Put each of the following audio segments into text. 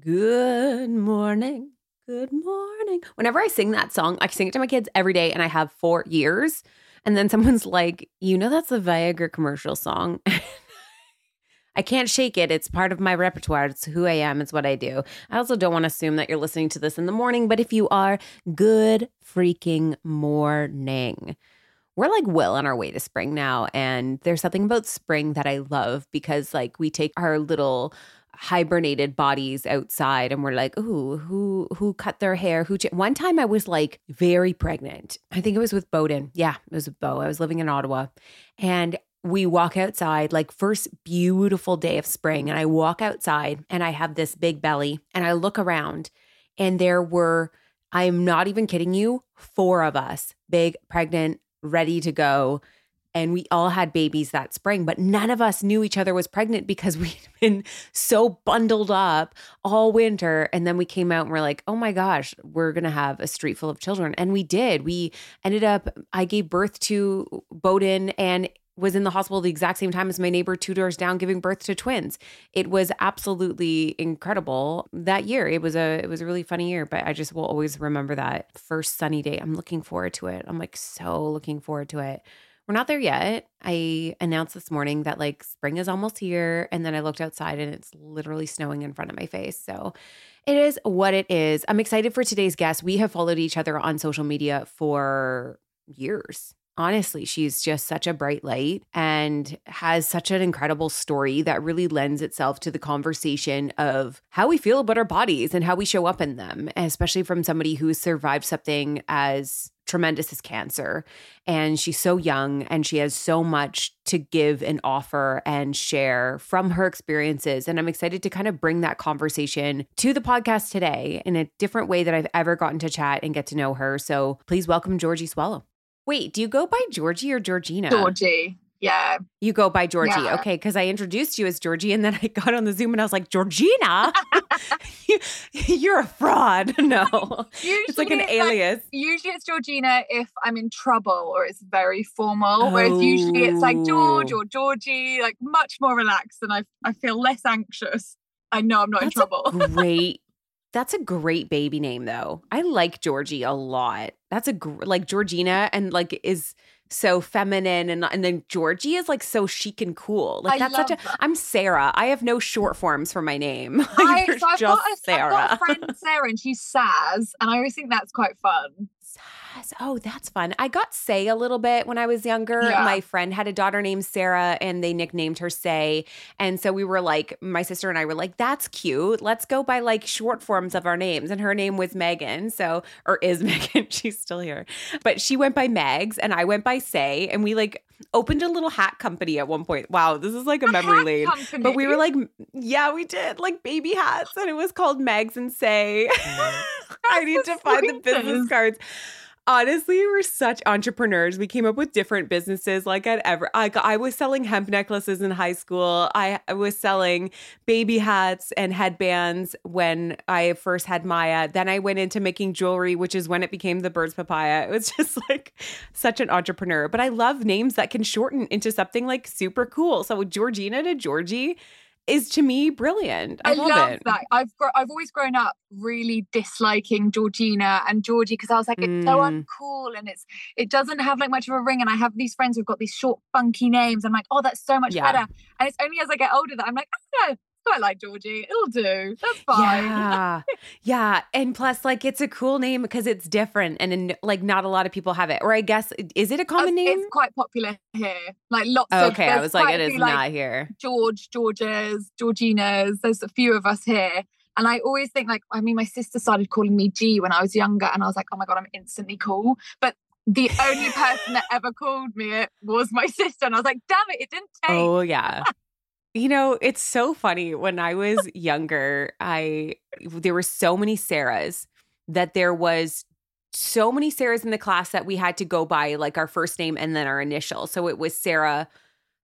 Good morning. Good morning. Whenever I sing that song, I sing it to my kids every day and I have for years. And then someone's like, you know, that's a Viagra commercial song. I can't shake it. It's part of my repertoire. It's who I am. It's what I do. I also don't want to assume that you're listening to this in the morning, but if you are, good freaking morning. We're like well on our way to spring now. And there's something about spring that I love because, like, we take our little hibernated bodies outside and we're like ooh who who cut their hair? Who ch-? one time i was like very pregnant. I think it was with bowden. Yeah it was with bo i was living in ottawa. And we walk outside like first beautiful day of spring and i walk outside and i have this big belly and i look around and there were i'm not even kidding you four of us big pregnant ready to go and we all had babies that spring, but none of us knew each other was pregnant because we'd been so bundled up all winter. And then we came out and we're like, oh my gosh, we're going to have a street full of children. And we did. We ended up, I gave birth to Bowden and was in the hospital the exact same time as my neighbor two doors down giving birth to twins. It was absolutely incredible that year. It was a it was a really funny year, but I just will always remember that first sunny day. I'm looking forward to it. I'm like so looking forward to it. We're not there yet. I announced this morning that like spring is almost here. And then I looked outside and it's literally snowing in front of my face. So it is what it is. I'm excited for today's guest. We have followed each other on social media for years. Honestly, she's just such a bright light and has such an incredible story that really lends itself to the conversation of how we feel about our bodies and how we show up in them, especially from somebody who's survived something as tremendous as cancer. And she's so young and she has so much to give and offer and share from her experiences. And I'm excited to kind of bring that conversation to the podcast today in a different way that I've ever gotten to chat and get to know her. So please welcome Georgie Swallow. Wait, do you go by Georgie or Georgina? Georgie. Yeah. You go by Georgie. Yeah. Okay. Cause I introduced you as Georgie and then I got on the Zoom and I was like, Georgina, you, are a fraud. No. Usually it's like an alias. usually it's Georgina if I'm in trouble or it's very formal. Oh. Whereas usually it's like George oh. or Georgie, like much more relaxed and I, I feel less anxious. I know I'm not That's in trouble. great. That's a great baby name though. I like Georgie a lot. That's a gr- like Georgina and like is so feminine and and then Georgie is like so chic and cool. Like I that's such a that. I'm Sarah. I have no short forms for my name. I, so I've, just got a, Sarah. I've got a friend Sarah and she's Saz and I always think that's quite fun. Oh, that's fun. I got Say a little bit when I was younger. Yeah. My friend had a daughter named Sarah and they nicknamed her Say. And so we were like, my sister and I were like, that's cute. Let's go by like short forms of our names. And her name was Megan. So, or is Megan. She's still here. But she went by Megs and I went by Say. And we like opened a little hat company at one point. Wow, this is like a, A memory lane. company? But we were like, yeah, we did like baby hats and it was called Megs and Say. I need to find the business cards. Honestly, we're such entrepreneurs. We came up with different businesses. Like I'd ever, I, I was selling hemp necklaces in high school. I was selling baby hats and headbands when I first had Maya. Then I went into making jewelry, which is when it became the Birds Papaya. It was just like such an entrepreneur. But I love names that can shorten into something like super cool. So Georgina to Georgie is to me brilliant. I, I love, love, it. that. I've gr- I've always grown up really disliking Georgina and Georgie because I was like, it's so Mm. uncool and it's it doesn't have like much of a ring. And I have these friends who've got these short, funky names. I'm like, oh, that's so much Yeah. better. And it's only as I get older that I'm like, oh no, I like Georgie. It'll do. That's fine. Yeah. yeah. And plus, like, it's a cool name because it's different and in, like not a lot of people have it. Or I guess, is it a uh, common It's- name? It's quite popular here. Like lots Oh, of okay. I was like, it is it a is few, like, not here. George, Georges, Georginas. There's a few of us here. And I always think like, I mean, my sister started calling me G when I was younger, and I was like, oh my god, I'm instantly cool. But the only person that ever called me it was my sister, and I was like, damn it, it didn't take. Oh, yeah. You know, it's so funny. When I was younger, I there were so many Sarahs that there was so many Sarahs in the class that we had to go by like our first name and then our initial. So it was Sarah,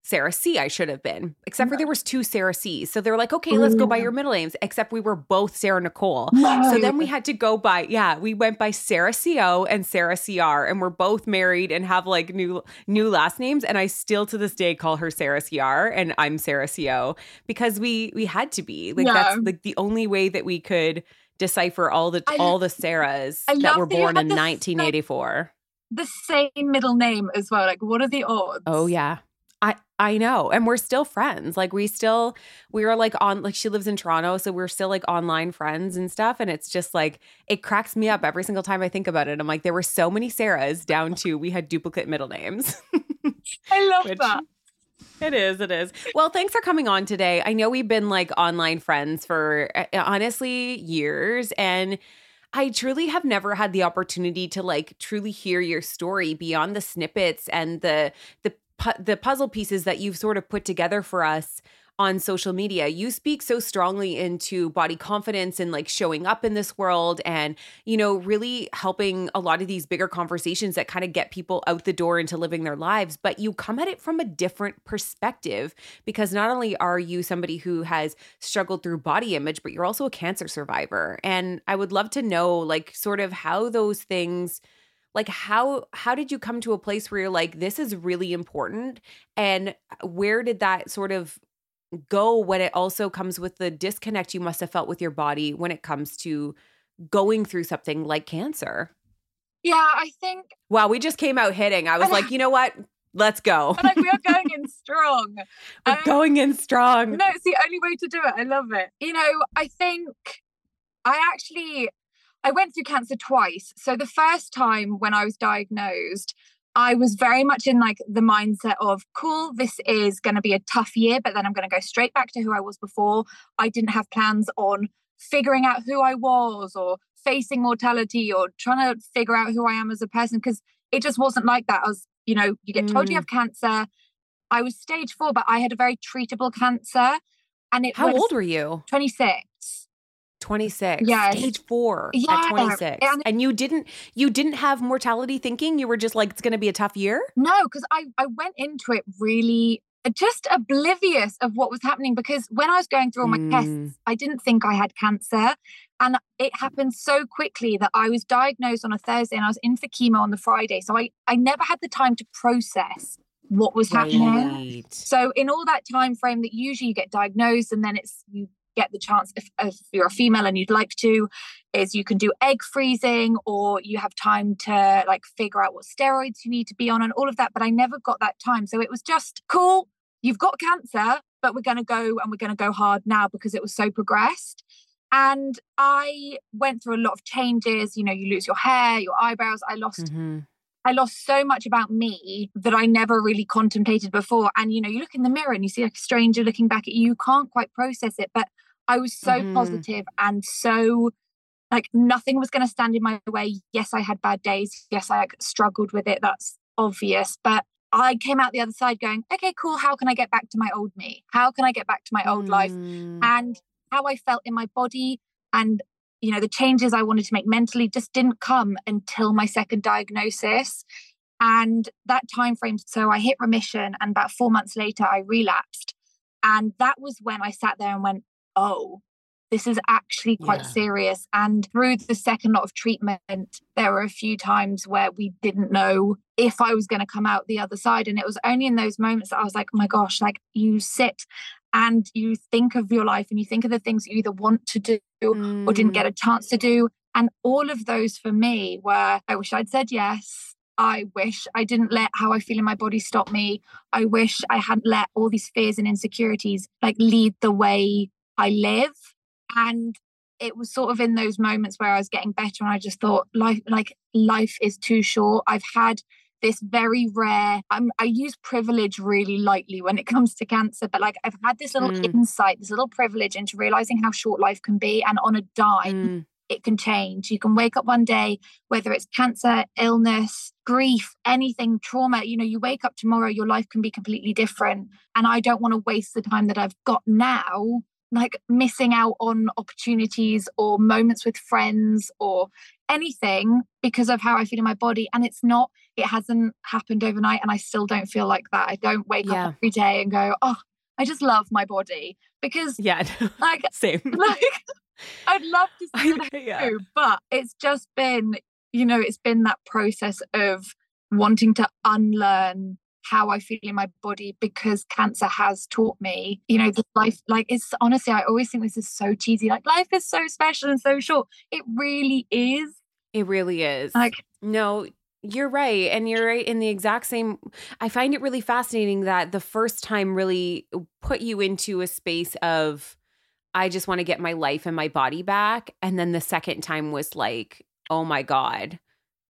Sarah C. I should have been, except for there was two Sarah C's. So they're like, okay, let's go by your middle names. Except we were both Sarah Nicole. So then we had to go by, yeah, we went by Sarah CO and Sarah CR, and we're both married and have like new new last names. And I still to this day call her Sarah CR and I'm Sarah CO because we we had to be like that's like the only way that we could decipher all the I- all the Sarahs that were born in the 1984. the same middle name as well. Like, what are the oh, odds? Oh yeah. I know. And we're still friends. Like we still we are like on like she lives in Toronto, so we're still like online friends and stuff and it's just like it cracks me up every single time I think about it. I'm like there were so many Sarahs down to we had duplicate middle names. I love Which- that. It is, it is. Well, thanks for coming on today. I know we've been like online friends for uh, honestly years and I truly have never had the opportunity to like truly hear your story beyond the snippets and the the pu- the puzzle pieces that you've sort of put together for us on social media. You speak so strongly into body confidence and like showing up in this world and you know really helping a lot of these bigger conversations that kind of get people out the door into living their lives, but you come at it from a different perspective because not only are you somebody who has struggled through body image, but you're also a cancer survivor. And I would love to know like sort of how those things like how how did you come to a place where you're like this is really important and where did that sort of go when it also comes with the disconnect you must have felt with your body when it comes to going through something like cancer Yeah, I think wow we just came out hitting i was like you know what let's go like we are going in strong. we're Um, going in strong No, it's the only way to do it. I love it. You know, I think I actually I went through cancer twice. So the first time when I was diagnosed, I was very much in like the mindset of cool, this is going to be a tough year, but then I'm going to go straight back to who I was before. I didn't have plans on figuring out who I was or facing mortality or trying to figure out who I am as a person because it just wasn't like that. I was, you know, you get told you Mm. have cancer. I was stage four, but I had a very treatable cancer. And it how old were you 26. 26 Yes. stage 4 Yeah, at 26 and- and you didn't you didn't have mortality thinking you were just like it's going to be a tough year No, because I, I went into it really uh, just oblivious of what was happening because when I was going through all my Mm. tests, I didn't think I had cancer. And it happened so quickly that I was diagnosed on a Thursday and I was in for chemo on the Friday. So I, I never had the time to process what was happening. Right. So in all that time frame that usually you get diagnosed and then it's you get the chance if, if you're a female and you'd like to is you can do egg freezing or you have time to like figure out what steroids you need to be on and all of that but I never got that time so it was just cool you've got cancer but we're going to go and we're going to go hard now because it was so progressed and I went through a lot of changes you know you lose your hair your eyebrows I lost Mhm. I lost so much about me that I never really contemplated before. And you know, you look in the mirror and you see like a stranger looking back at you, you can't quite process it. But I was so Mhm. positive and so like nothing was going to stand in my way. Yes, I had bad days. Yes, I like, struggled with it. That's obvious. But I came out the other side going, okay, cool. How can I get back to my old me? How can I get back to my old life? Mm. and how I felt in my body and you know, the changes I wanted to make mentally just didn't come until my second diagnosis. And that time frame, so I hit remission, and about four months later, I relapsed. And that was when I sat there and went, oh, this is actually quite yeah. serious. And through the second lot of treatment, there were a few times where we didn't know if I was going to come out the other side. And it was only in those moments that I was like, oh my gosh, like you sit and you think of your life and you think of the things you either want to do mm. or didn't get a chance to do. And all of those for me were, I wish I'd said yes. I wish I didn't let how I feel in my body stop me. I wish I hadn't let all these fears and insecurities like lead the way I live. And it was sort of in those moments where I was getting better and I just thought life like life is too short. I've had this very rare I'm, i use privilege really lightly when it comes to cancer but like i've had this little mm. insight this little privilege into realizing how short life can be and on a dime mm. it can change you can wake up one day whether it's cancer illness grief anything trauma you know you wake up tomorrow your life can be completely different and i don't want to waste the time that i've got now like missing out on opportunities or moments with friends or anything because of how I feel in my body. And it's not, it hasn't happened overnight. And I still don't feel like that. I don't wake yeah. up every day and go, oh, I just love my body because, yeah, like, same. Like, I'd love to see it yeah. but it's just been, you know, it's been that process of wanting to unlearn how I feel in my body because cancer has taught me, you know, life, like it's honestly, I always think this is so cheesy. Like life is so special and so short. It really is. It really is. Like, no, you're right. And you're right in the exact same. I find it really fascinating that the first time really put you into a space of, I just want to get my life and my body back. And then the second time was like, oh my God,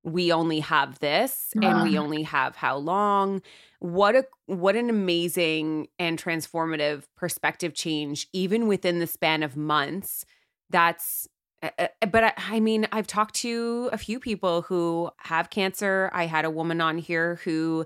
we only have this and we only have how long. What a what an amazing and transformative perspective change even within the span of months. That's uh, but I, I mean i've talked to a few people who have cancer. I had a woman on here who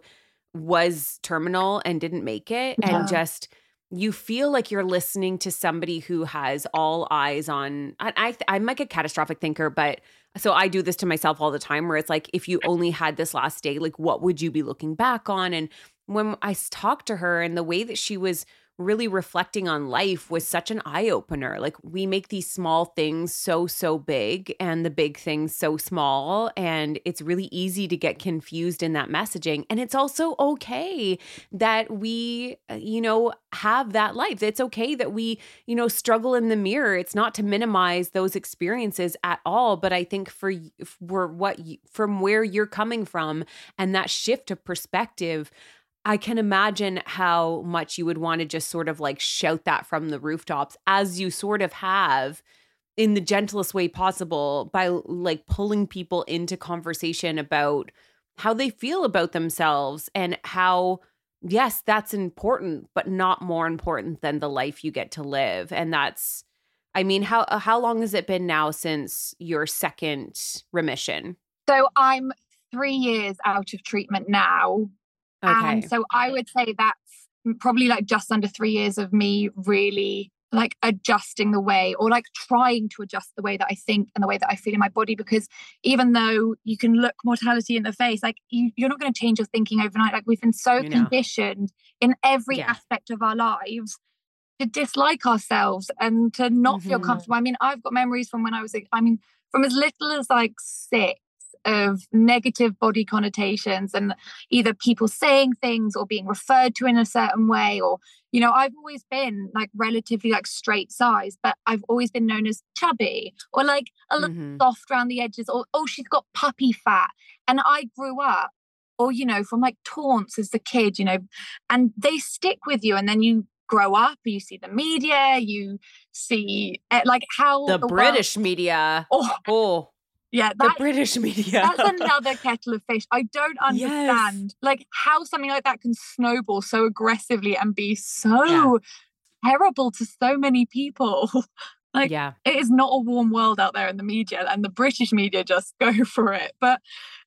was terminal and didn't make it yeah. and just you feel like you're listening to somebody who has all eyes on I, I i'm like a catastrophic thinker but so I do this to myself all the time where it's like, if you only had this last day, like what would you be looking back on? And when I talked to her and the way that she was really reflecting on life was such an eye opener. Like we make these small things so, so big and the big things so small. And it's really easy to get confused in that messaging. And it's also okay that we, uh, you know, have that life. It's okay that we, you know, struggle in the mirror. It's not to minimize those experiences at all. But I think for, for what, you, from where you're coming from and that shift of perspective, I can imagine how much you would want to just sort of like shout that from the rooftops as you sort of have in the gentlest way possible by like pulling people into conversation about how they feel about themselves and how yes that's important but not more important than the life you get to live and that's I mean how how long has it been now since your second remission? So I'm 3 years out of treatment now Okay. And so I would say that's probably like just under three years of me really like adjusting the way or like trying to adjust the way that I think and the way that I feel in my body because even though you can look mortality in the face like you, you're not going to change your thinking overnight like we've been so you conditioned in every yeah. aspect of our lives to dislike ourselves and to not mm-hmm. feel comfortable I mean I've got memories from when I was I mean from as little as like six of negative body connotations and either people saying things or being referred to in a certain way or you know i've always been like relatively like straight size but i've always been known as chubby or like a little mm-hmm. soft around the edges or oh she's got puppy fat. And i grew up or you know from like taunts as the kid you know and they stick with you and then you grow up and you see the media you see eh, like how the, the british world... media. Oh, oh yeah, the British media. that's another kettle of fish. I don't understand yes. like how something like that can snowball so aggressively and be so yeah. terrible to so many people. like yeah. it is not a warm world out there in the media and the British media just go for it. But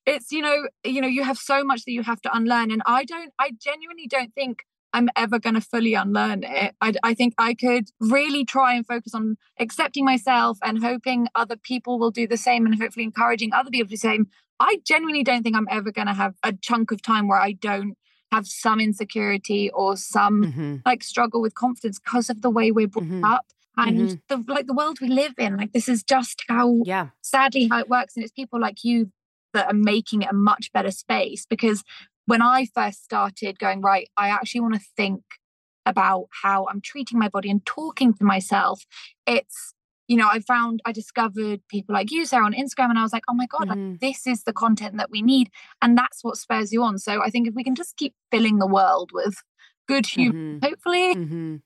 it's you know, you know, you have so much that you have to unlearn and I don't I genuinely don't think I'm ever going to fully unlearn it. I, I think I could really try and focus on accepting myself and hoping other people will do the same and hopefully encouraging other people to do the same. I genuinely don't think I'm ever going to have a chunk of time where I don't have some insecurity or some Mhm. like struggle with confidence because of the way we're brought Mhm. up and Mhm. the like the world we live in. Like this is just how Yeah. sadly how it works and it's people like you that are making it a much better space because when i first started going right i actually want to think about how i'm treating my body and talking to myself it's you know i found i discovered people like you sarah on instagram and i was like oh my god like, Mhm. this is the content that we need and that's what spurs you on so i think if we can just keep filling the world with good humor Mhm. hopefully Mhm.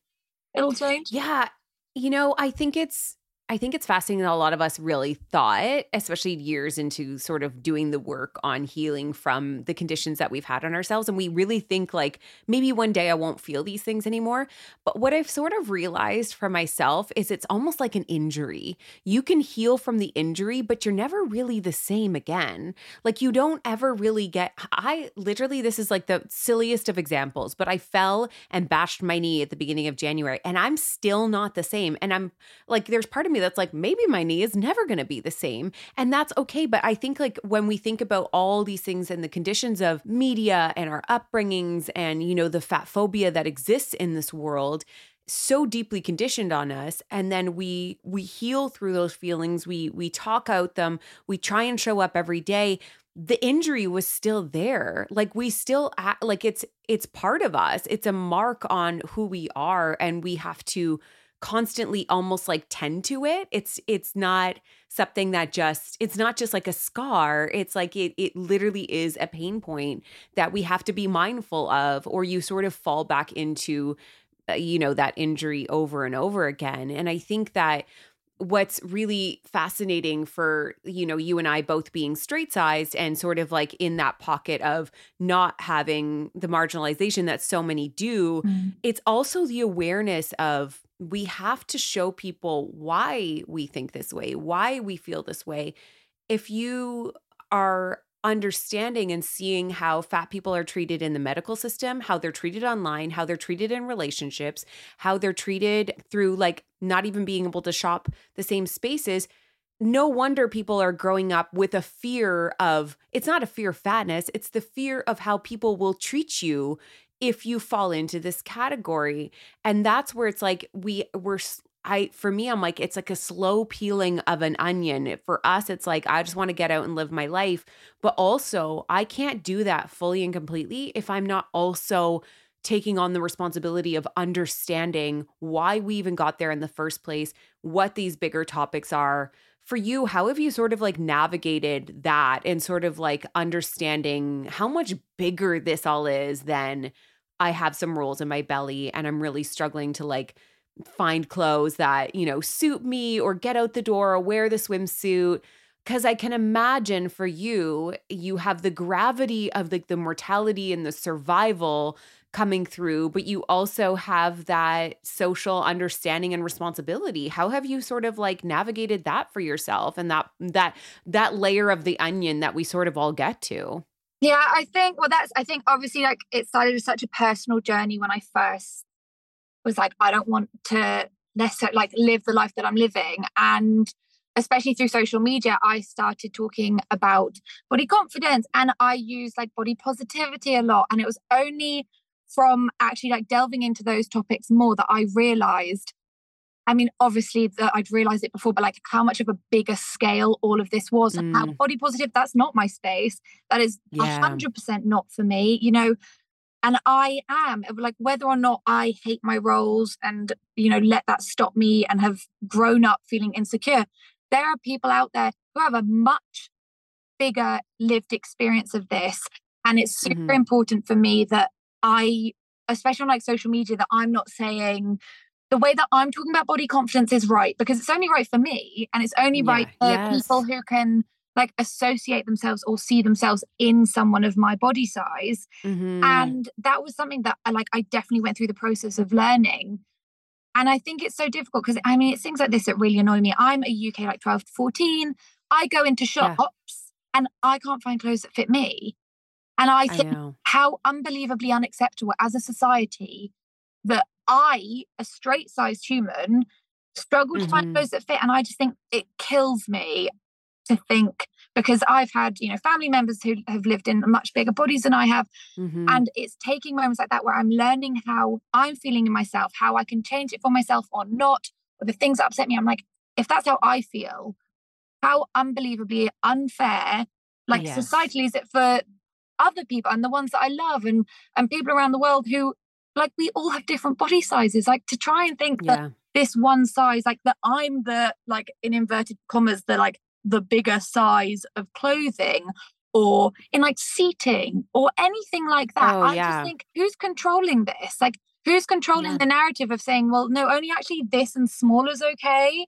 it'll change Yeah, you know, I think it's I think it's fascinating that a lot of us really thought, especially years into sort of doing the work on healing from the conditions that we've had on ourselves. And we really think like maybe one day I won't feel these things anymore. But what I've sort of realized for myself is it's almost like an injury. You can heal from the injury, but you're never really the same again. Like you don't ever really get I literally this is like the silliest of examples, but I fell and bashed my knee at the beginning of January and I'm still not the same. And I'm like there's part of me that's like maybe my knee is never going to be the same and that's okay but i think like when we think about all these things and the conditions of media and our upbringings and you know the fat phobia that exists in this world so deeply conditioned on us and then we we heal through those feelings we we talk out them we try and show up every day the injury was still there. Like we still act like it's it's part of us. It's a mark on who we are and we have to constantly almost like tend to it. It's it's not something that just it's not just like a scar. It's like it it literally is a pain point that we have to be mindful of or you sort of fall back into uh, you know that injury over and over again. And i think that what's really fascinating for you know you and I both being straight sized and sort of like in that pocket of not having the marginalization that so many do mm-hmm. it's also the awareness of we have to show people why we think this way why we feel this way. If you are understanding and seeing how fat people are treated in the medical system, how they're treated online, how they're treated in relationships, how they're treated through like not even being able to shop the same spaces. No wonder people are growing up with a fear of it's not a fear of fatness, it's the fear of how people will treat you if you fall into this category. And that's where it's like we we're I for me I'm like it's like a slow peeling of an onion. For us it's like I just want to get out and live my life, but also I can't do that fully and completely if I'm not also taking on the responsibility of understanding why we even got there in the first place, what these bigger topics are. For you, how have you sort of like navigated that and sort of like understanding how much bigger this all is than I have some rolls in my belly and I'm really struggling to like find clothes that, you know, suit me or get out the door or wear the swimsuit. Cause I can imagine for you, you have the gravity of like the mortality and the survival coming through, but you also have that social understanding and responsibility. How have you sort of like navigated that for yourself and that that that layer of the onion that we sort of all get to? Yeah, I think, well, that's, I think obviously like it started as such a personal journey when I first was like, I don't want to necessarily like live the life that I'm living. And especially through social media, I started talking about body confidence and I use like body positivity a lot. And it was only from actually like delving into those topics more that I realized. I mean, obviously that I'd realized it before, but like how much of a bigger scale all of this was. And how Mm. body positive, that's not my space. That is a Yeah. hundred percent not for me, you know. And I am like whether or not I hate my rolls and you know let that stop me and have grown up feeling insecure. There are people out there who have a much bigger lived experience of this. And it's super Mhm. important for me that I, especially on like social media, that I'm not saying the way that I'm talking about body confidence is right because it's only right for me and it's only Yeah, right for yes. people who can like associate themselves or see themselves in someone of my body size. Mhm. And that was something that I like I definitely went through the process of learning. And I think it's so difficult because I mean it's things like this that really annoy me. I'm a UK like 12 to 14. I go into Yeah. shops and I can't find clothes that fit me. And I I think know. how unbelievably unacceptable as a society that I, a straight sized human, struggle to find Mhm. clothes that fit. And I just think it kills me to think because I've had, you know, family members who have lived in much bigger bodies than I have. Mhm. And it's taking moments like that where I'm learning how I'm feeling in myself, how I can change it for myself or not, or the things that upset me. I'm like, if that's how I feel, how unbelievably unfair, like Yes. societally is it for other people and the ones that I love and and people around the world who like we all have different body sizes. Like to try and think that this one size, like that I'm the like in inverted commas, the like the bigger size of clothing or in like seating or anything like that. Oh, I yeah. just think who's controlling this? Like who's controlling Yeah. the narrative of saying, well, no, only actually this and small is okay?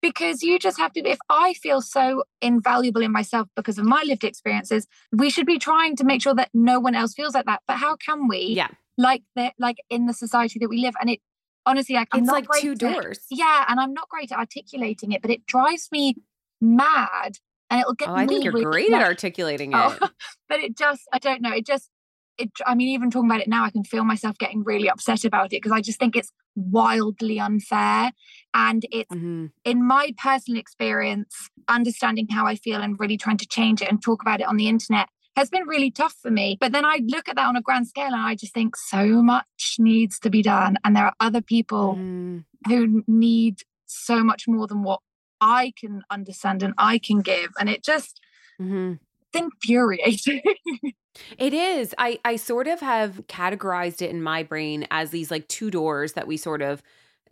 Because you just have to, if I feel so invaluable in myself because of my lived experiences, we should be trying to make sure that no one else feels like that. But how can we? Yeah. like that like in the society that we live and it honestly like I'm It's like two doors. yeah and i'm not great at articulating it but it drives me mad and it'll get Oh, I think you're really great at mad. articulating Oh, it. but it just i don't know it just it i mean even talking about it now i can feel myself getting really upset about it because i just think it's wildly unfair and it's Mhm. in my personal experience, understanding how I feel and really trying to change it and talk about it on the internet has been really tough for me. But then I look at that on a grand scale and I just think so much needs to be done. And there are other people Mm. who need so much more than what I can understand and I can give. And it just Mhm. it's infuriating. It is. I I sort of have categorized it in my brain as these like two doors that we sort of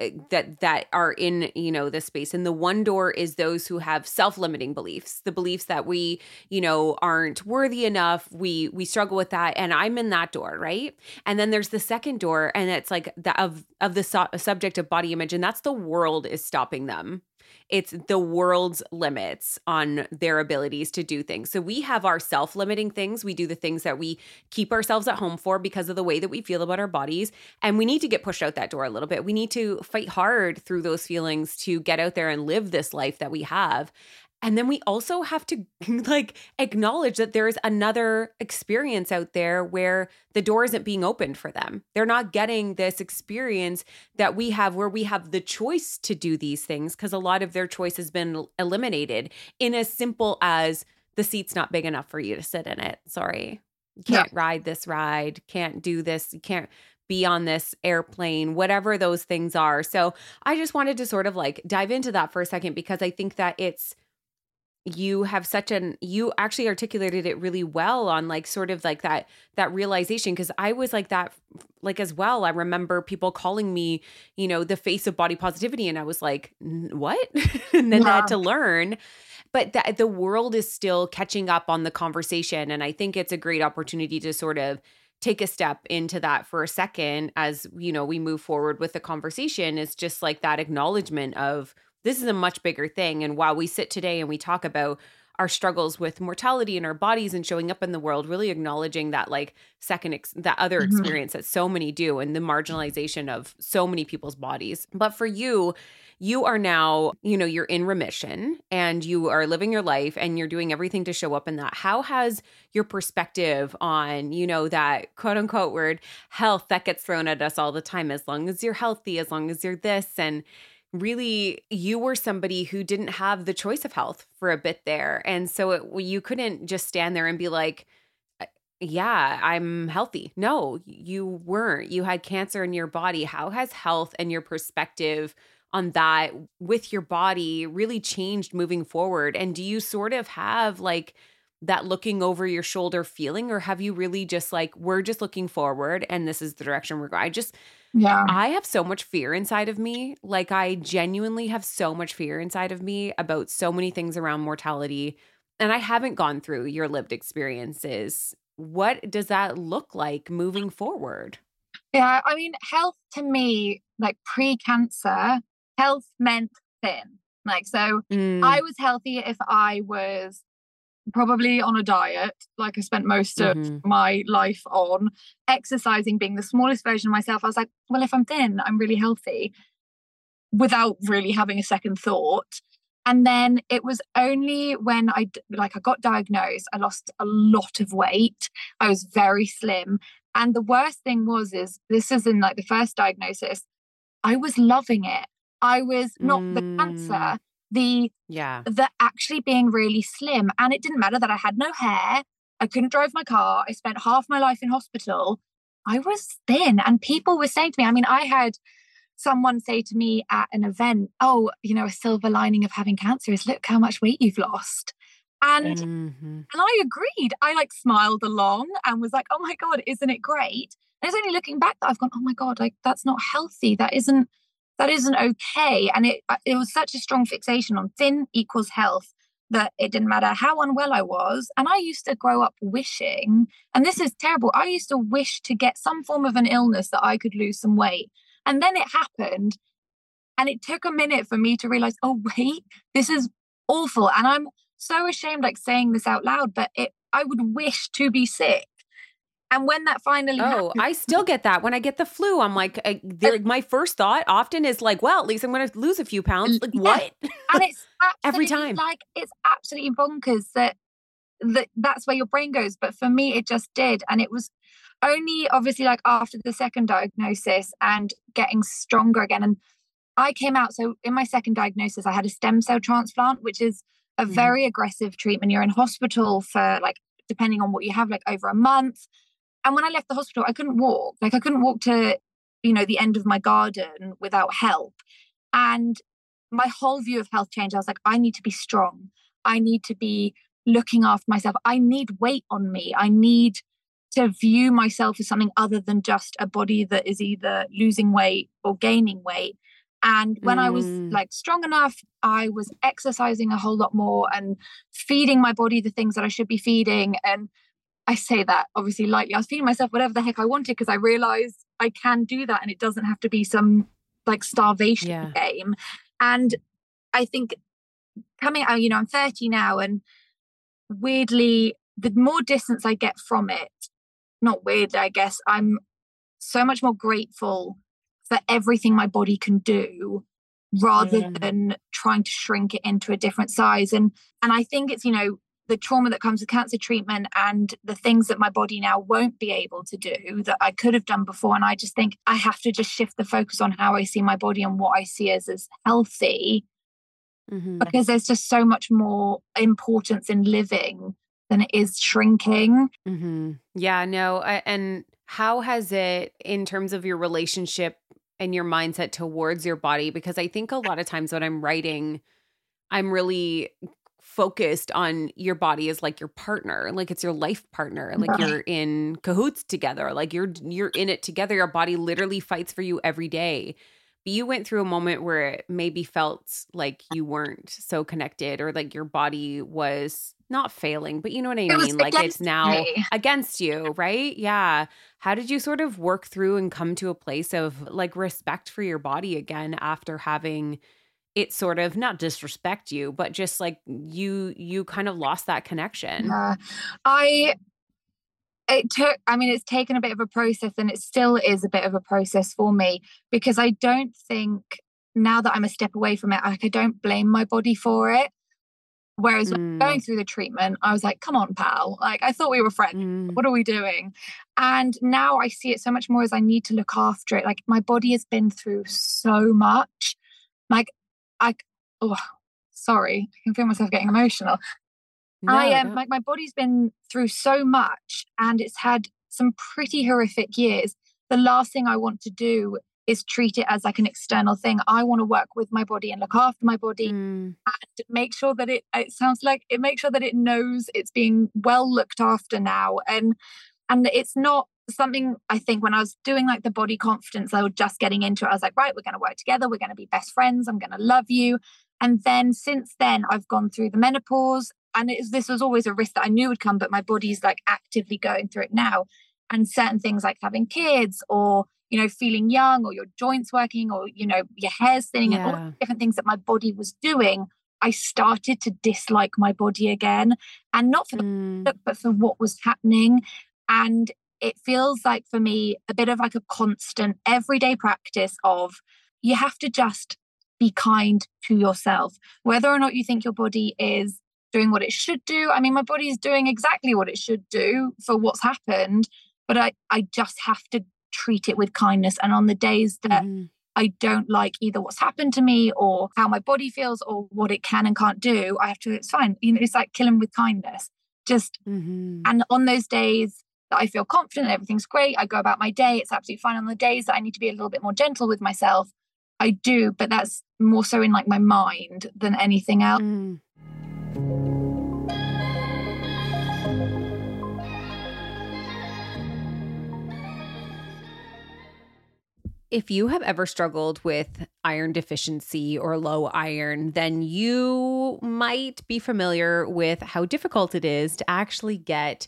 uh, that that are in you know this space and the one door is those who have self-limiting beliefs the beliefs that we you know aren't worthy enough we we struggle with that and i'm in that door right and then there's the second door and it's like the of of the su- subject of body image and that's the world is stopping them it's the world's limits on their abilities to do things. So we have our self limiting things. We do the things that we keep ourselves at home for because of the way that we feel about our bodies. And we need to get pushed out that door a little bit. We need to fight hard through those feelings to get out there and live this life that we have. And then we also have to like acknowledge that there's another experience out there where the door isn't being opened for them. They're not getting this experience that we have where we have the choice to do these things because a lot of their choice has been eliminated in as simple as the seat's not big enough for you to sit in it. Sorry. Can't ride this ride, can't do this, can't be on this airplane, whatever those things are. So I just wanted to sort of like dive into that for a second because I think that it's you have such an you actually articulated it really well on like sort of like that that realization because i was like that like as well. I remember people calling me you know the face of body positivity and i was like what? And then i had to learn. But that the world is still catching up on the conversation and i think it's a great opportunity to sort of take a step into that for a second as you know we move forward with the conversation. It's just like that acknowledgement of this is a much bigger thing. And while we sit today and we talk about our struggles with mortality in our bodies and showing up in the world really acknowledging that like second ex- that other Mhm. experience that so many do and the marginalization of so many people's bodies. But for you you are now you know you're in remission and you are living your life and you're doing everything to show up in that. How has your perspective on you know that quote unquote word health that gets thrown at us all the time as long as you're healthy as long as you're this and really you were somebody who didn't have the choice of health for a bit there. And so it, you couldn't just stand there and be like "Uh, yeah i'm healthy. No you weren't. You had cancer in your body. How has health and your perspective on that with your body really changed moving forward? And do you sort of have like that looking over your shoulder feeling or have you really just like we're just looking forward and this is the direction we're going i just yeah. I have so much fear inside of me. Like, I genuinely have so much fear inside of me about so many things around mortality. And I haven't gone through your lived experiences. What does that look like moving forward? Yeah, I mean, health to me, like pre cancer, health meant thin. Like, so Mm, I was healthy if I was probably on a diet, like I spent most of mhm. my life on, exercising being the smallest version of myself. I was like, well, if I'm thin, I'm really healthy without really having a second thought. And then it was only when I like I got diagnosed, I lost a lot of weight. I was very slim. And the worst thing was is this is in like the first diagnosis, I was loving it. I was not mm. the cancer, mm. The yeah, the actually being really slim. And it didn't matter that I had no hair. I couldn't drive my car. I spent half my life in hospital. I was thin. And people were saying to me, I mean, I had someone say to me at an event, Oh, you know, a silver lining of having cancer is look how much weight you've lost. And mm-hmm. and I agreed. I like smiled along and was like, oh my God, isn't it great? And it's only looking back that I've gone, oh my God, like that's not healthy. That isn't that isn't okay. And it uh, it was such a strong fixation on thin equals health that it didn't matter how unwell I was. And I used to grow up wishing, and this is terrible. I used to wish to get some form of an illness that I could lose some weight. And then it happened. And it took a minute for me to realize, oh, wait, this is awful. And I'm so ashamed, like saying this out loud, but it, I would wish to be sick. And when that finally Oh, happened, I still get that. When I get the flu, I'm like, I, my first thought often is like, well, at least I'm going to lose a few pounds. Like, what? And it's every time. Like, it's absolutely bonkers that, that that's where your brain goes. But for me, it just did. And it was only obviously like after the second diagnosis and getting stronger again. And I came out. So in my second diagnosis, I had a stem cell transplant, which is a mm-hmm. very aggressive treatment. You're in hospital for like, depending on what you have, like over a month. And when I left the hospital, I couldn't walk. Like I couldn't walk to, you know, the end of my garden without help. And my whole view of health changed. I was like, I need to be strong. I need to be looking after myself. I need weight on me. I need to view myself as something other than just a body that is either losing weight or gaining weight. And when mm. I was mm. like strong enough, I was exercising a whole lot more and feeding my body the things that I should be feeding. And I say that obviously lightly. I was feeding myself whatever the heck I wanted because I realized I can do that and it doesn't have to be some like starvation yeah. game. And I think coming out, you know, I'm 30 now and weirdly, the more distance I get from it, not weird, I guess, I'm so much more grateful for everything my body can do rather mm. than trying to shrink it into a different size and and i think it's you know the trauma that comes with cancer treatment and the things that my body now won't be able to do that I could have done before. And I just think I have to just shift the focus on how I see my body and what I see as as healthy. Mm-hmm. Because there's just so much more importance in living than it is shrinking. Mm-hmm. Yeah, no. I, and how has it, in terms of your relationship and your mindset towards your body because I think a lot of times when I'm writing, I'm really focused on your body as like your partner like it's your life partner like you're in cahoots together like you're you're in it together your body literally fights for you every day but you went through a moment where it maybe felt like you weren't so connected or like your body was not failing, but you know what I it mean? Like it's now me. against you, right? Yeah. How did you sort of work through and come to a place of like respect for your body again after having it sort of not disrespect you, but just like you you kind of lost that connection. Yeah. I it took i mean it's taken a bit of a process and it still is a bit of a process for me because i don't think now that i'm a step away from it like i don't blame my body for it Whereas mm. going through the treatment, I was like, come on, pal. Like, I thought we were friends. Mm. What are we doing? And now I see it so much more as I need to look after it. Like, my body has been through so much. Like, I, oh, sorry. I can feel myself getting emotional. No, I am um, like, my body's been through so much and it's had some pretty horrific years. The last thing I want to do is treat it as like an external thing. I want to work with my body and look after my body mm. and make sure that it it sounds like it makes sure that it knows it's being well looked after now. And and it's not something I think when I was doing like the body confidence, I was just getting into it. I was like, right, we're going to work together. We're going to be best friends. I'm going to love you. And then since then, I've gone through the menopause. And this was always a risk that I knew would come, but my body's like actively going through it now. And certain things like having kids or you know, feeling young or your joints working or, you know, your hair's thinning yeah. and all different things that my body was doing, I started to dislike my body again. And not for the mm. look, but for what was happening. And it feels like for me a bit of like a constant everyday practice of you have to just be kind to yourself. Whether or not you think your body is doing what it should do. I mean, my body is doing exactly what it should do for what's happened, but I, I just have to treat it with kindness. And on the days that mm-hmm. I don't like either what's happened to me or how my body feels or what it can and can't do, I have to, it's fine. You know, it's like killing with kindness. Just, mm-hmm. and on those days that I feel confident, everything's great, I go about my day, it's absolutely fine. On the days that I need to be a little bit more gentle with myself, I do, but that's more so in like my mind than anything else. Mm. If you have ever struggled with iron deficiency or low iron, then you might be familiar with how difficult it is to actually get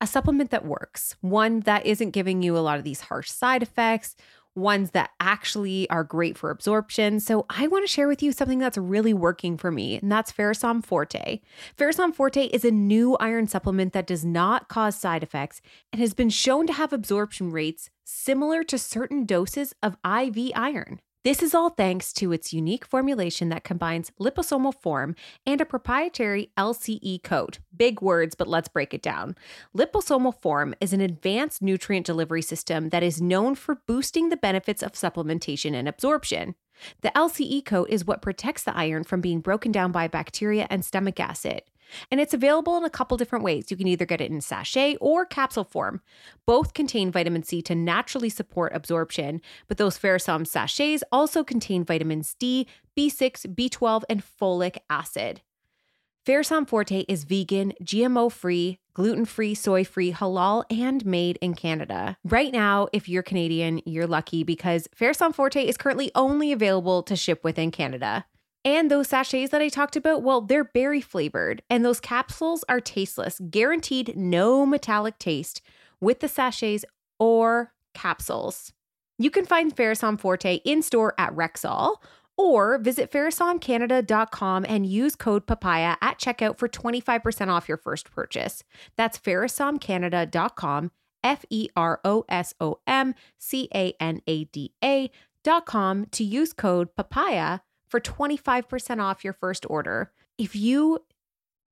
a supplement that works, one that isn't giving you a lot of these harsh side effects, ones that actually are great for absorption. So, I want to share with you something that's really working for me, and that's Ferosom Forte. Ferosom Forte is a new iron supplement that does not cause side effects and has been shown to have absorption rates similar to certain doses of IV iron. This is all thanks to its unique formulation that combines liposomal form and a proprietary LCE code. Big words, but let's break it down. Liposomal form is an advanced nutrient delivery system that is known for boosting the benefits of supplementation and absorption. The LCE coat is what protects the iron from being broken down by bacteria and stomach acid. And it's available in a couple different ways. You can either get it in sachet or capsule form. Both contain vitamin C to naturally support absorption, but those Ferosom sachets also contain vitamins D, B6, B12, and folic acid. Ferosom Forte is vegan, GMO free, gluten free, soy free, halal, and made in Canada. Right now, if you're Canadian, you're lucky because Ferosom Forte is currently only available to ship within Canada. And those sachets that I talked about, well, they're berry flavored, and those capsules are tasteless, guaranteed no metallic taste with the sachets or capsules. You can find Ferosom Forte in store at Rexall or visit ferosomcanada.com and use code papaya at checkout for 25% off your first purchase. That's ferosomcanada.com, F E R O S O M C A N A D A.com to use code papaya for 25% off your first order. If you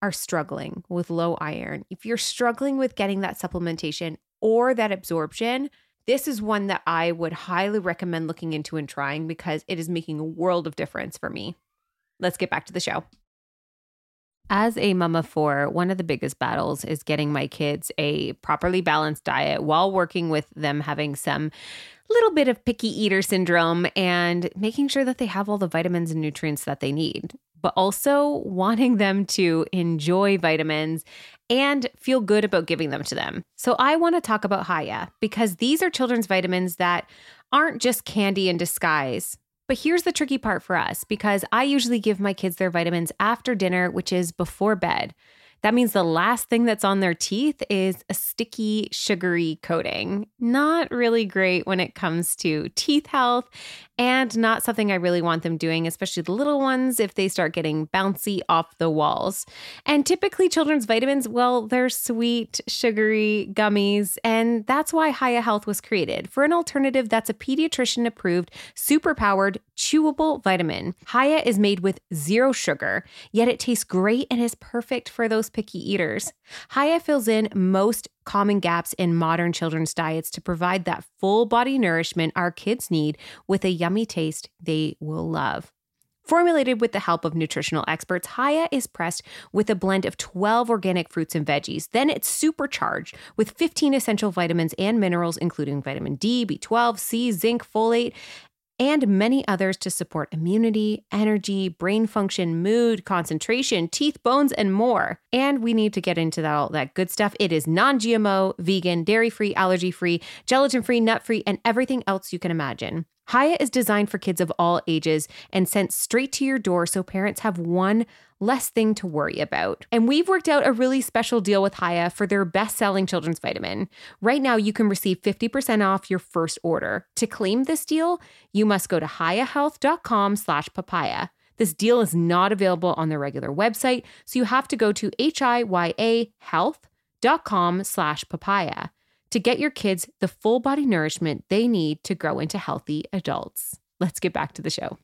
are struggling with low iron, if you're struggling with getting that supplementation or that absorption, this is one that I would highly recommend looking into and trying because it is making a world of difference for me. Let's get back to the show. As a mama four, one of the biggest battles is getting my kids a properly balanced diet while working with them having some little bit of picky eater syndrome and making sure that they have all the vitamins and nutrients that they need, but also wanting them to enjoy vitamins and feel good about giving them to them. So I want to talk about Hiya because these are children's vitamins that aren't just candy in disguise. But here's the tricky part for us because I usually give my kids their vitamins after dinner, which is before bed. That means the last thing that's on their teeth is a sticky, sugary coating. Not really great when it comes to teeth health and not something I really want them doing, especially the little ones if they start getting bouncy off the walls. And typically, children's vitamins, well, they're sweet, sugary gummies. And that's why Hiya Health was created for an alternative that's a pediatrician approved, super powered, chewable vitamin. Hiya is made with zero sugar, yet it tastes great and is perfect for those picky eaters. Hiya fills in most common gaps in modern children's diets to provide that full body nourishment our kids need with a yummy taste they will love. Formulated with the help of nutritional experts, Hiya is pressed with a blend of 12 organic fruits and veggies. Then it's supercharged with 15 essential vitamins and minerals, including vitamin D, B12, C, zinc, folate, and many others to support immunity, energy, brain function, mood, concentration, teeth, bones, and more. And we need to get into that, all that good stuff. It is non GMO, vegan, dairy free, allergy free, gelatin free, nut free, and everything else you can imagine. Hiya is designed for kids of all ages and sent straight to your door so parents have one less thing to worry about. And we've worked out a really special deal with Hiya for their best-selling children's vitamin. Right now you can receive 50% off your first order. To claim this deal, you must go to hiyahealth.com slash papaya. This deal is not available on the regular website, so you have to go to H-I-Y-A health.com slash papaya to get your kids the full body nourishment they need to grow into healthy adults. Let's get back to the show.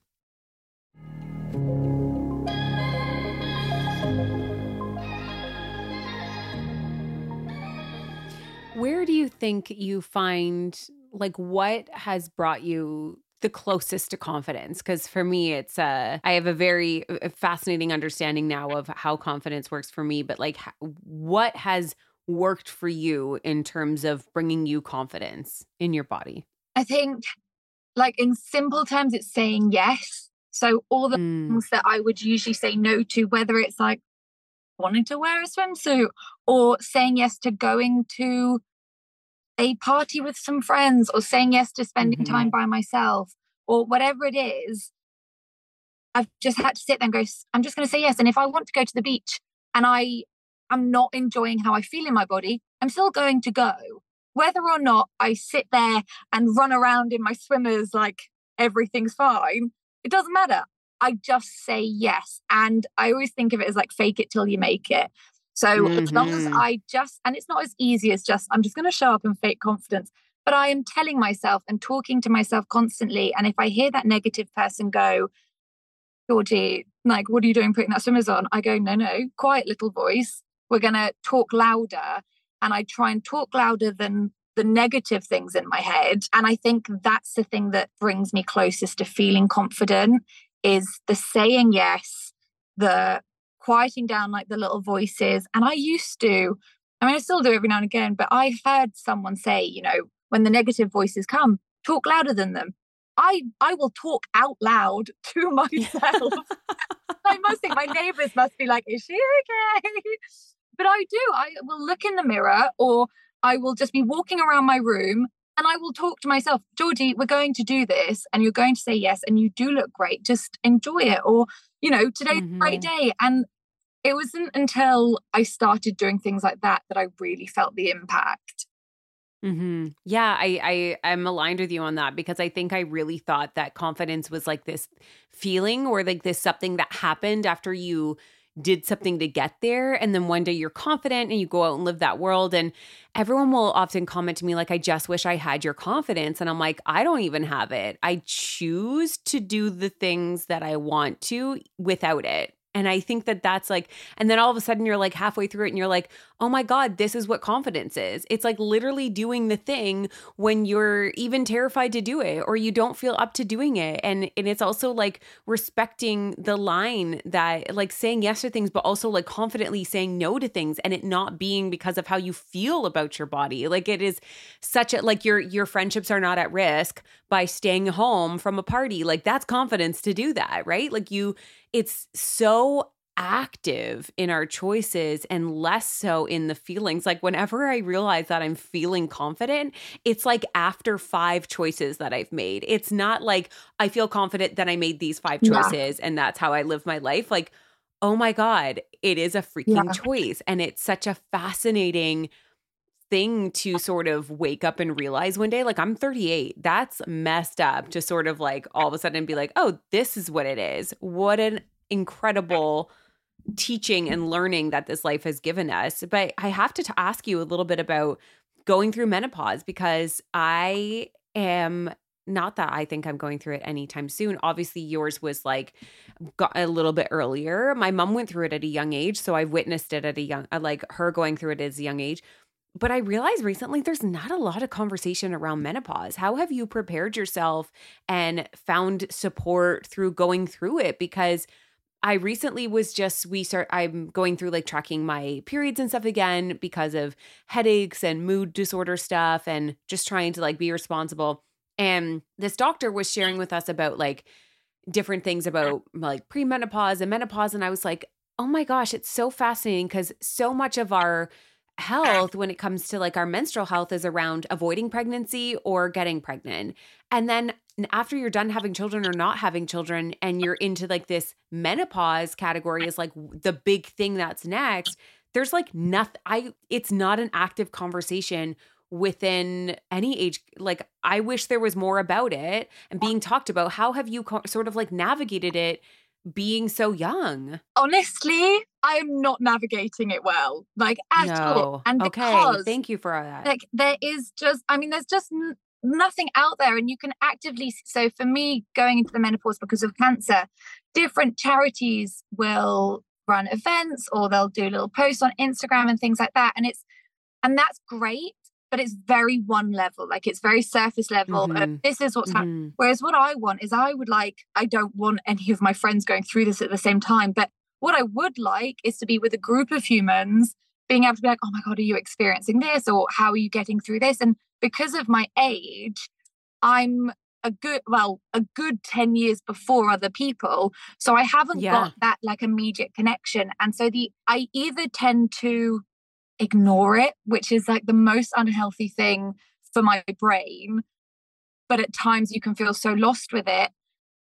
Where do you think you find, like, what has brought you the closest to confidence because for me it's uh i have a very uh, fascinating understanding now of how confidence works for me but like what has worked for you in terms of bringing you confidence in your body i think like in simple terms it's saying yes so all the mm. things that i would usually say no to whether it's like wanting to wear a swimsuit or saying yes to going to a party with some friends or saying yes to spending mm-hmm. time by myself or whatever it is, I've just had to sit there and go, I'm just going to say yes. And if I want to go to the beach and I am not enjoying how I feel in my body, I'm still going to go. Whether or not I sit there and run around in my swimmers like everything's fine, it doesn't matter. I just say yes. And I always think of it as like fake it till you make it. So mm-hmm. as long as mm-hmm. I just, and it's not as easy as just, I'm just going to show up and fake confidence, but I am telling myself and talking to myself constantly. And if I hear that negative person go, Georgie, like, what are you doing putting that swimmers on? I go, no, no, quiet little voice. We're going to talk louder. And I try and talk louder than the negative things in my head. And I think that's the thing that brings me closest to feeling confident is the saying yes, the quieting down like the little voices. And I used to, I mean, I still do every now and again, but I heard someone say, you know, when the negative voices come, talk louder than them. I I will talk out loud to myself. I must think my neighbors must be like, is she okay? But I do. I will look in the mirror or I will just be walking around my room and I will talk to myself, Georgie, we're going to do this and you're going to say yes and you do look great. Just enjoy it. Or, you know, today's mm-hmm. a great mm-hmm. day. And it wasn't until I started doing things like that that I really felt the impact. Mm-hmm. Yeah, I, I I'm aligned with you on that because I think I really thought that confidence was like this feeling or like this something that happened after you did something to get there and then one day you're confident and you go out and live that world and everyone will often comment to me like I just wish I had your confidence and I'm like I don't even have it. I choose to do the things that I want to without it. And I think that that's like, and then all of a sudden you're like halfway through it and you're like, oh my God, this is what confidence is. It's like literally doing the thing when you're even terrified to do it or you don't feel up to doing it. And and it's also like respecting the line that like saying yes to things, but also like confidently saying no to things and it not being because of how you feel about your body. Like it is such a like your your friendships are not at risk by staying home from a party. Like that's confidence to do that, right? Like you it's so active in our choices and less so in the feelings. Like whenever I realize that I'm feeling confident, it's like after five choices that I've made. It's not like I feel confident that I made these five choices yeah. and that's how I live my life. Like, oh my God, it is a freaking yeah. choice. And it's such a fascinating thing to uh sort of wake up and realize one day like I'm 38 that's messed up to sort of like all of a sudden be like oh this is what it is what an incredible teaching and learning that this life has given us but I have to t- ask you a little bit about going through menopause because I am not that I think I'm going through it anytime soon. Obviously, yours was like got a little bit earlier. My mom went through it at a young age, so I've witnessed it at a young, uh, like her going through it at a young age but I realized recently there's not a lot of conversation around menopause. How have you prepared yourself and found support through going through it? Because I recently was just we start I'm going through like tracking my periods and stuff again because of headaches and mood disorder stuff and just trying to like be responsible. And this doctor was sharing with us about like different things about like premenopause and menopause and I was like, "Oh my gosh, it's so fascinating cuz so much of our health when it comes to like our menstrual health is around avoiding pregnancy or getting pregnant. And then after you're done having children or not having children and you're into like this menopause category is like the big thing that's next, there's like nothing I it's not an active conversation within any age like I wish there was more about it and being talked about. How have you co- sort of like navigated it being so young? Honestly, I'm not navigating it well, like at no. all. And okay, thank you for that. Like there is just, I mean, there's just n- nothing out there, and you can actively. So for me, going into the menopause because of cancer, different charities will run events or they'll do little posts on Instagram and things like that, and it's and that's great. But it's very one level, like it's very surface level. Mhm. Of, this is what's happening. Mhm. Whereas what I want is I would like, I don't want any of my friends going through this at the same time. But what I would like is to be with a group of humans, being able to be like, oh my God, are you experiencing this? Or how are you getting through this? And because of my age, I'm a good, well, a good 10 years before other people. So I haven't Yeah. got that like immediate connection. And so the, I either tend to ignore it, which is like the most unhealthy thing for my brain. But at times you can feel so lost with it.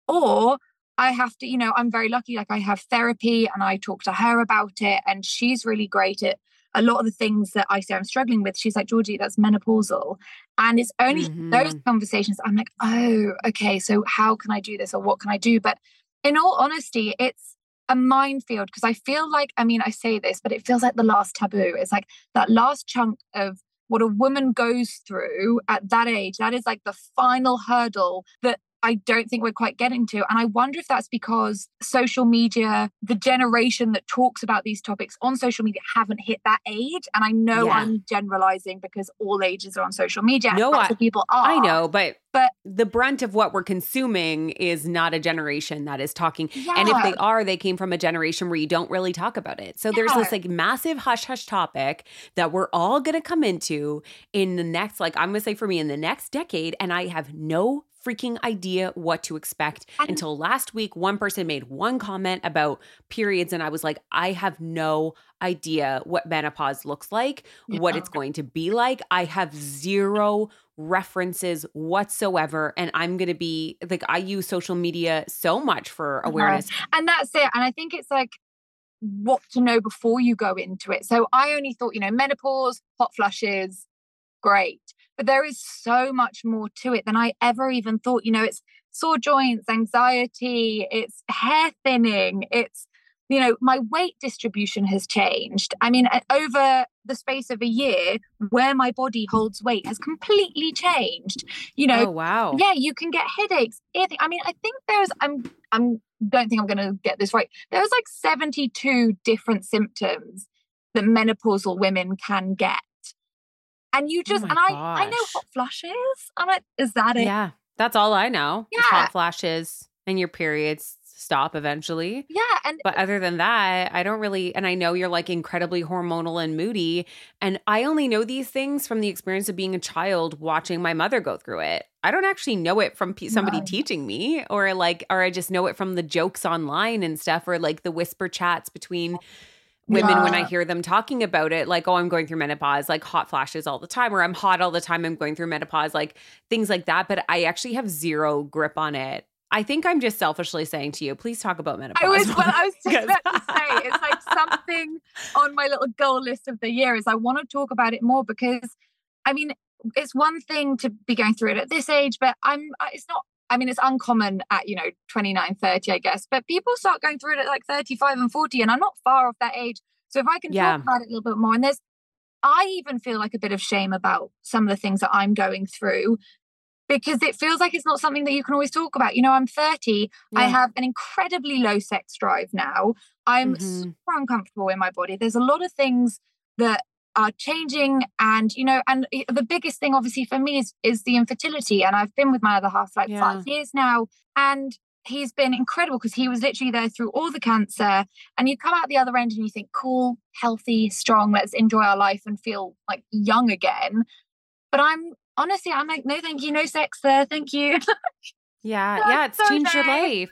Or I have to, you know, I'm very lucky. Like I have therapy and I talk to her about it, and she's really great at a lot of the things that I say I'm struggling with. She's like, Georgie, that's menopausal. And it's only those Mhm. conversations I'm like, oh, okay, so how can I do this or what can I do? But in all honesty, it's a minefield because I feel like, I mean, I say this, but it feels like the last taboo. It's like that last chunk of what a woman goes through at that age. That is like the final hurdle that I don't think we're quite getting to. And I wonder if that's because social media, the generation that talks about these topics on social media haven't hit that age. And I know Yeah. I'm generalizing because all ages are on social media. No, lots I- of people are. I know, but But the brunt of what we're consuming is not a generation that is talking. And if they are, they came from a generation where you don't really talk about it. So there's this like massive hush hush topic that we're all going to come into in the next, like I'm going to say for me, in the next decade. And I have no freaking idea what to expect until last week. One person made one comment about periods, and I was like, I have no idea what menopause looks like, what it's going to be like. I have zero references whatsoever. And I'm going to be like, I use social media so much for awareness. and that's it. And I think it's like what to know before you go into it. So I only thought, you know, menopause, hot flushes, great. But there is so much more to it than I ever even thought. You know, it's sore joints, anxiety, it's hair thinning, it's, you know, my weight distribution has changed. I mean, over the space of a year, where my body holds weight has completely changed. You know, oh, wow. yeah, you can get headaches. I mean, I think there's I'm I'm don't think I'm going to get this right. There's like 72 different symptoms that menopausal women can get. And you oh just my and I I know gosh. hot flushes. I'm like, is that it? Yeah. That's all I know. Yeah. Hot flashes and your periods stop eventually. Yeah, and But other than that, I don't really, and I know you're like incredibly hormonal and moody. And I only know these things from the experience of being a child watching my mother go through it. I don't actually know it from pe- somebody No. teaching me or like, or I just know it from the jokes online and stuff or like the whisper chats between oh. Women when I hear them talking about it, like, oh, I'm going through menopause, like hot flashes all the time, or I'm hot all the time, I'm going through menopause, like things like that. But I actually have zero grip on it. I think I'm just selfishly saying to you, please talk about menopause. I was well, I was just about to say it's like something on my little goal list of the year is I want to talk about it more because I mean it's one thing to be going through it at this age, but I'm it's not I mean it's uncommon at you know 29, 30, I guess, but people start going through it at like 35 and 40, and I'm not far off that age. So if I can Yeah. talk about it a little bit more, and there's I even feel like a bit of shame about some of the things that I'm going through because it feels like it's not something that you can always talk about. You know, I'm 30, I have an incredibly low sex drive now. I'm Mhm. super uncomfortable in my body. There's a lot of things that are changing and you know and the biggest thing obviously for me is is the infertility and I've been with my other half like Yeah. 5 years now and he's been incredible because he was literally there through all the cancer and you come out the other end and you think cool healthy strong let's enjoy our life and feel like young again but I'm honestly I'm like no thank you no sex there thank you Yeah, yeah, it's so changed your life.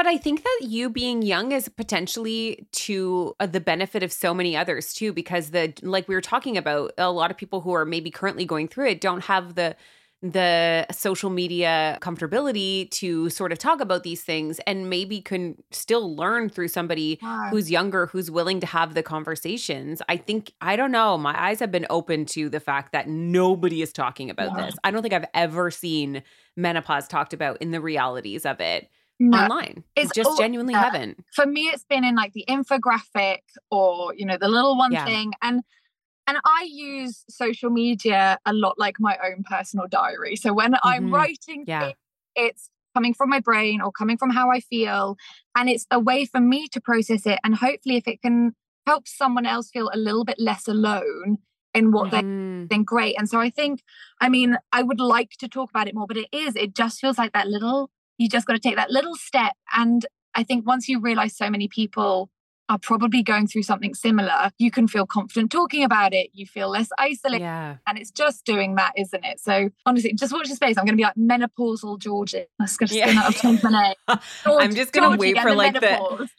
But I think that you being young is potentially to uh, the benefit of so many others too, because the like we were talking about, a lot of people who are maybe currently going through it don't have the the social media comfortability to sort of talk about these things and maybe can still learn through somebody Wow. who's younger who's willing to have the conversations i think i don't know my eyes have been open to the fact that nobody is talking about Yeah. this i don't think i've ever seen menopause talked about in the realities of it No. online It's just all- genuinely yeah. haven't for me it's been in like the infographic or you know the little one Yeah. thing and and i use social media a lot like my own personal diary so when i'm Mhm. writing Yeah. things, it's coming from my brain or coming from how i feel and it's a way for me to process it and hopefully if it can help someone else feel a little bit less alone in what they Mm. then great. And so I think, I mean, I would like to talk about it more, but it is, it just feels like that little, you just got to take that little step. And I think once you realize so many people are probably going through something similar, you can feel confident talking about it. You feel less isolated. Yeah. And it's just doing that, isn't it? So honestly, just watch the space. I'm going to be like menopausal Georgie. That's going to Yeah. spin out of change my. I'm just gonna wait and for, like, the- menopause.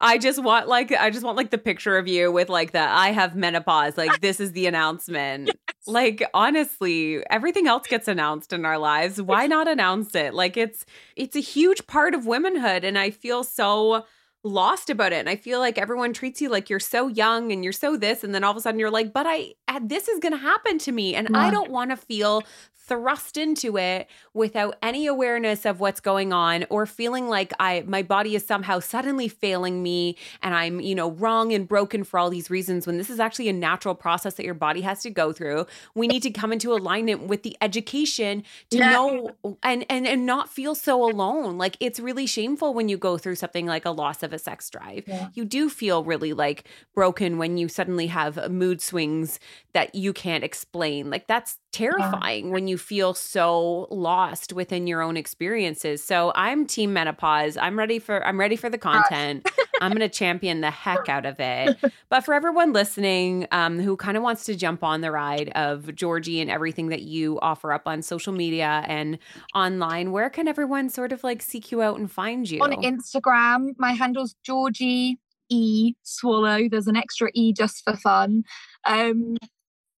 I just want like I just want like the picture of you with like the I have menopause. Like this is the announcement. Like honestly, everything else gets announced in our lives. Why not announce it? Like it's it's a huge part of womanhood and I feel so lost about it. And I feel like everyone treats you like you're so young and you're so this and then all of a sudden you're like, "But I uh, this is going to happen to me." And I don't want to feel thrust into it without any awareness of what's going on or feeling like I my body is somehow suddenly failing me and I'm, you know, wrong and broken for all these reasons when this is actually a natural process that your body has to go through. We need to come into alignment with the education to Yeah. know and and and not feel so alone. Like it's really shameful when you go through something like a loss of a sex drive. Yeah. You do feel really like broken when you suddenly have mood swings that you can't explain. Like that's terrifying when you feel so lost within your own experiences. So I'm team menopause. I'm ready for I'm ready for the content. I'm going to champion the heck out of it. But for everyone listening um, who kind of wants to jump on the ride of Georgie and everything that you offer up on social media and online, where can everyone sort of like seek you out and find you? on Instagram. My handle's Georgie E Swallow. There's an extra E just for fun. Um,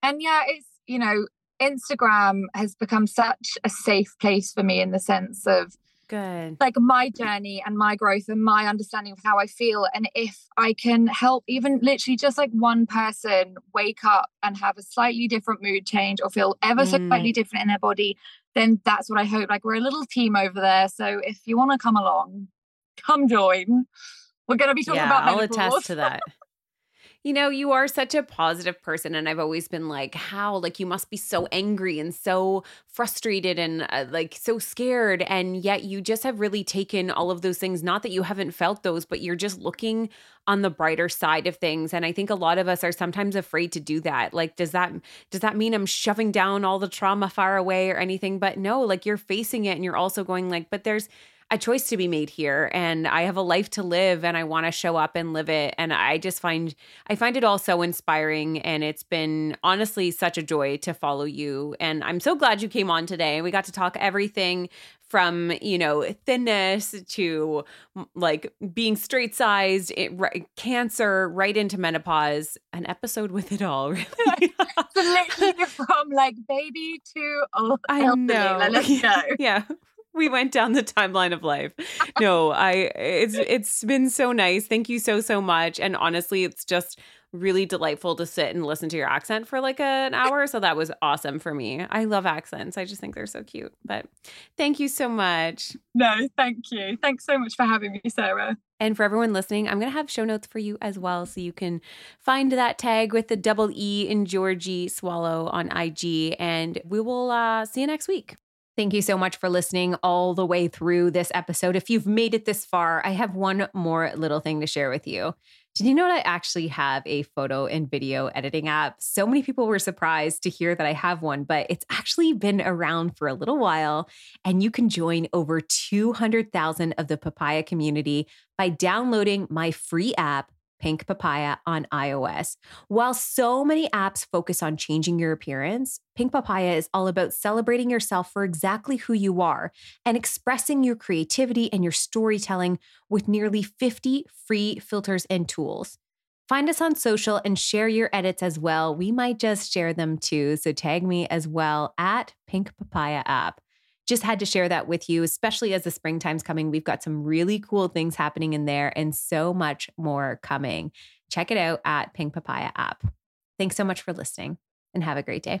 and yeah, it's you know, Instagram has become such a safe place for me in the sense of Good. like my journey and my growth and my understanding of how I feel. And if I can help even literally just like one person wake up and have a slightly different mood change or feel ever so Mm. slightly different in their body, then that's what I hope. Like we're a little team over there. So if you want to come along, come join. We're going to be talking yeah, about I'll attest to that. You know, you are such a positive person, and I've always been like, how? Like, you must be so angry and so frustrated and uh, like so scared. And yet, you just have really taken all of those things. Not that you haven't felt those, but you're just looking on the brighter side of things. And I think a lot of us are sometimes afraid to do that. Like, does that does that mean I'm shoving down all the trauma far away or anything? But no, like you're facing it, and you're also going like, but there's a choice to be made here and I have a life to live and I want to show up and live it and I just find I find it all so inspiring and it's been honestly such a joy to follow you and I'm so glad you came on today we got to talk everything from you know thinness to like being straight sized it, right, cancer right into menopause an episode with it all really literally from like baby to oh, I know. Like, let's go. yeah. We went down the timeline of life. No, I it's it's been so nice. Thank you so so much. And honestly, it's just really delightful to sit and listen to your accent for like an hour. So that was awesome for me. I love accents. I just think they're so cute. But thank you so much. No, thank you. Thanks so much for having me, Sarah. And for everyone listening, I'm going to have show notes for you as well. So you can find that tag with the double E in Georgie Swallow on IG. And we will uh, see you next week. Thank you so much for listening all the way through this episode. If you've made it this far, I have one more little thing to share with you. Did you know that I actually have a photo and video editing app? So many people were surprised to hear that I have one, but it's actually been around for a little while. And you can join over 200,000 of the papaya community by downloading my free app, Pink Papaya, on iOS. While so many apps focus on changing your appearance, Pink Papaya is all about celebrating yourself for exactly who you are and expressing your creativity and your storytelling with nearly 50 free filters and tools. Find us on social and share your edits as well. We might just share them too. So tag me as well at Pink Papaya app. Just had to share that with you, especially as the springtime's coming. We've got some really cool things happening in there and so much more coming. Check it out at Pink Papaya app. Thanks so much for listening and have a great day.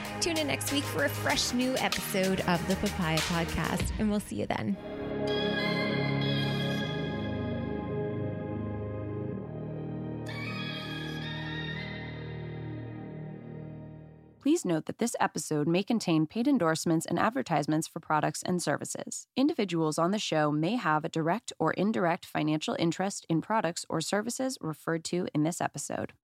Tune in next week for a fresh new episode of the Papaya Podcast, and we'll see you then. Please note that this episode may contain paid endorsements and advertisements for products and services. Individuals on the show may have a direct or indirect financial interest in products or services referred to in this episode.